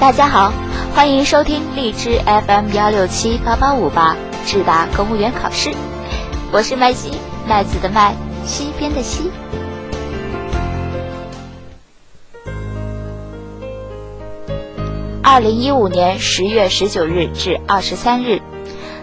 大家好，欢迎收听荔枝 FM 幺六七八八五八智达公务员考试，我是麦西，麦子的麦，西边的西。二零一五年十月十九日至二十三日，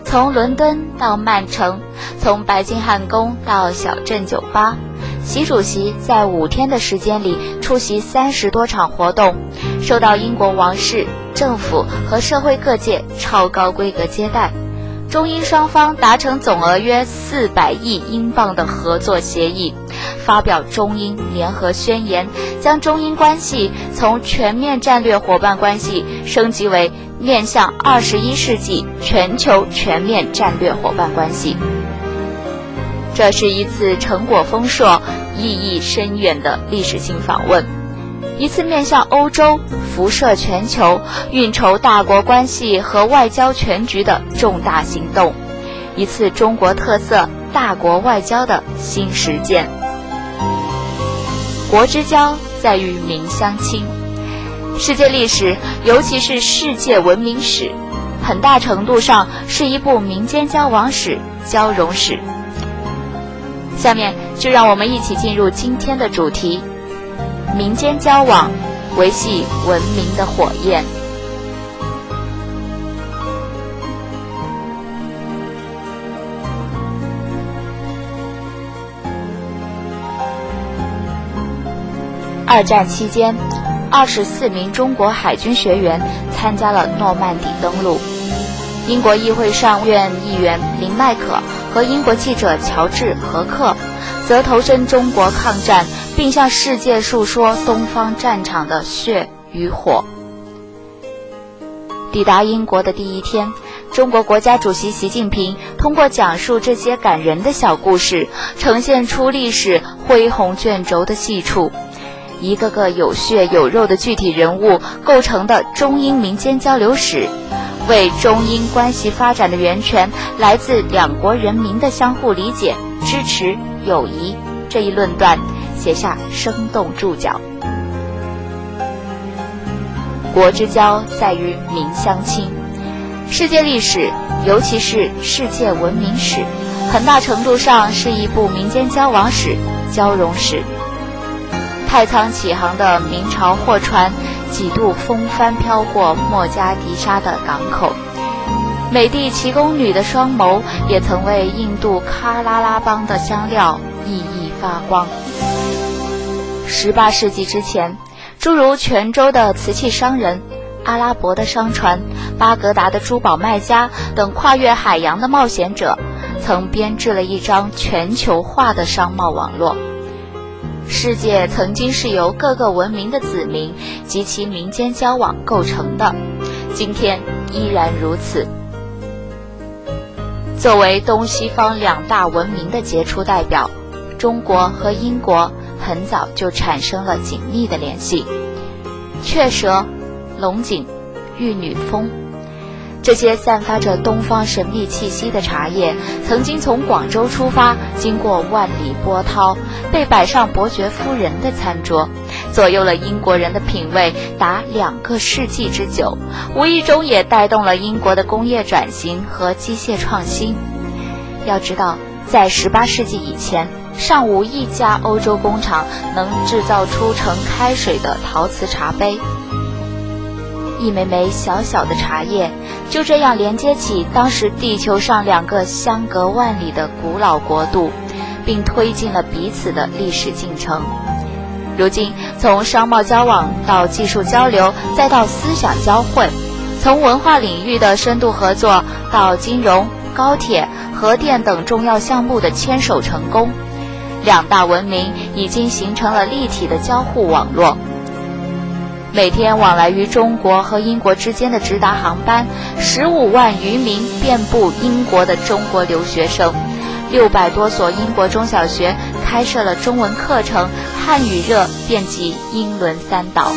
从伦敦到曼城，从白金汉宫到小镇酒吧。习主席在五天的时间里出席三十多场活动，受到英国王室、政府和社会各界超高规格接待。中英双方达成总额约四百亿英镑的合作协议，发表中英联合宣言，将中英关系从全面战略伙伴关系升级为面向二十一世纪全球全面战略伙伴关系。这是一次成果丰硕、意义深远的历史性访问，一次面向欧洲、辐射全球、运筹大国关系和外交全局的重大行动，一次中国特色大国外交的新实践。国之交在于民相亲，世界历史，尤其是世界文明史，很大程度上是一部民间交往史、交融史。下面就让我们一起进入今天的主题：民间交往，维系文明的火焰。二战期间，二十四名中国海军学员参加了诺曼底登陆。英国议会上院议员林麦可和英国记者乔治·何克，则投身中国抗战，并向世界述说东方战场的血与火。抵达英国的第一天，中国国家主席习近平通过讲述这些感人的小故事，呈现出历史恢宏卷轴的细处，一个个有血有肉的具体人物构成的中英民间交流史。为中英关系发展的源泉来自两国人民的相互理解、支持、友谊这一论断，写下生动注脚。国之交在于民相亲，世界历史，尤其是世界文明史，很大程度上是一部民间交往史、交融史。太仓起航的明朝货船。几度风帆飘过莫加迪沙的港口，美帝奇宫女的双眸也曾为印度喀拉拉邦的香料熠熠发光。十八世纪之前，诸如泉州的瓷器商人、阿拉伯的商船、巴格达的珠宝卖家等跨越海洋的冒险者，曾编织了一张全球化的商贸网络。世界曾经是由各个文明的子民及其民间交往构成的，今天依然如此。作为东西方两大文明的杰出代表，中国和英国很早就产生了紧密的联系。雀舌、龙井、玉女峰。这些散发着东方神秘气息的茶叶，曾经从广州出发，经过万里波涛，被摆上伯爵夫人的餐桌，左右了英国人的品味达两个世纪之久，无意中也带动了英国的工业转型和机械创新。要知道，在18世纪以前，尚无一家欧洲工厂能制造出盛开水的陶瓷茶杯。一枚枚小小的茶叶，就这样连接起当时地球上两个相隔万里的古老国度，并推进了彼此的历史进程。如今，从商贸交往到技术交流，再到思想交汇；从文化领域的深度合作到金融、高铁、核电等重要项目的牵手成功，两大文明已经形成了立体的交互网络。每天往来于中国和英国之间的直达航班，十五万余名遍布英国的中国留学生，六百多所英国中小学开设了中文课程，汉语热遍及英伦三岛。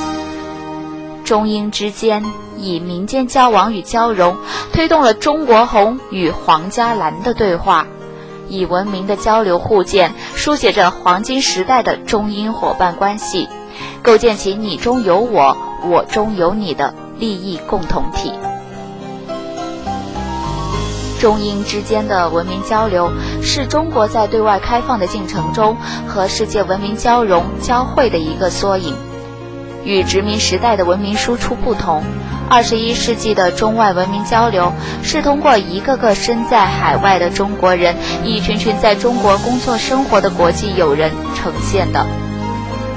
中英之间以民间交往与交融，推动了中国红与皇家蓝的对话，以文明的交流互鉴，书写着黄金时代的中英伙伴关系。构建起你中有我，我中有你的利益共同体。中英之间的文明交流，是中国在对外开放的进程中和世界文明交融交汇的一个缩影。与殖民时代的文明输出不同，二十一世纪的中外文明交流是通过一个个身在海外的中国人，一群群在中国工作生活的国际友人呈现的。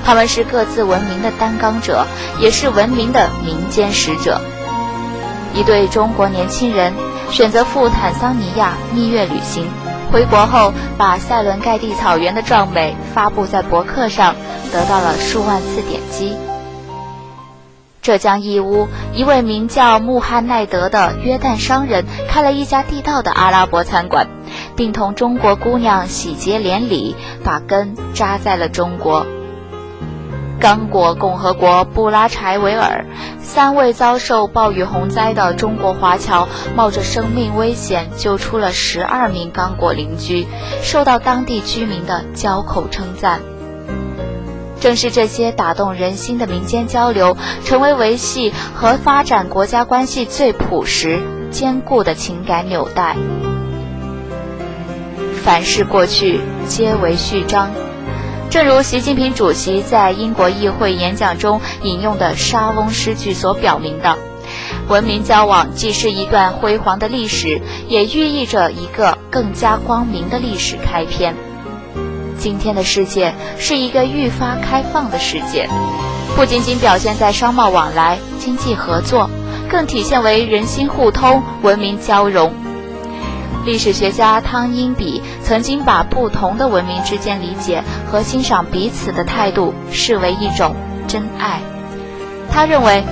他们是各自文明的担纲者，也是文明的民间使者。一对中国年轻人。选择赴坦桑尼亚蜜月旅行，回国后把塞伦盖蒂草原的壮美发布在博客上，得到了数万次点击。浙江义乌一位名叫穆罕奈德的约旦商人开了一家地道的阿拉伯餐馆，并同中国姑娘喜结连理，把根扎在了中国。刚果共和国布拉柴维尔，三位遭受暴雨洪灾的中国华侨冒着生命危险救出了十二名刚果邻居，受到当地居民的交口称赞。正是这些打动人心的民间交流，成为维系和发展国家关系最朴实、坚固的情感纽带。凡事过去，皆为序章。正如习近平主席在英国议会演讲中引用的莎翁诗句所表明的，文明交往既是一段辉煌的历史，也寓意着一个更加光明的历史开篇。今天的世界是一个愈发开放的世界，不仅仅表现在商贸往来、经济合作，更体现为人心互通、文明交融。历史学家汤因比曾经把不同的文明之间理解和欣赏彼此的态度视为一种真爱。他认为，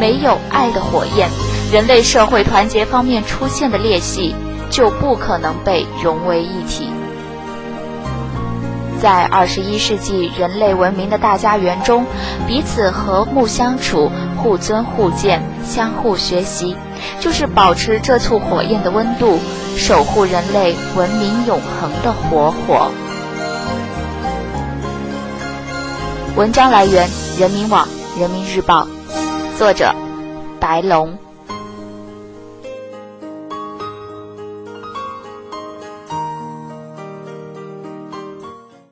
没有爱的火焰，人类社会团结方面出现的裂隙就不可能被融为一体。在二十一世纪人类文明的大家园中，彼此和睦相处，互尊互鉴，相互学习，就是保持这簇火焰的温度。守护人类文明永恒的活火。文章来源：人民网、人民日报，作者：白龙。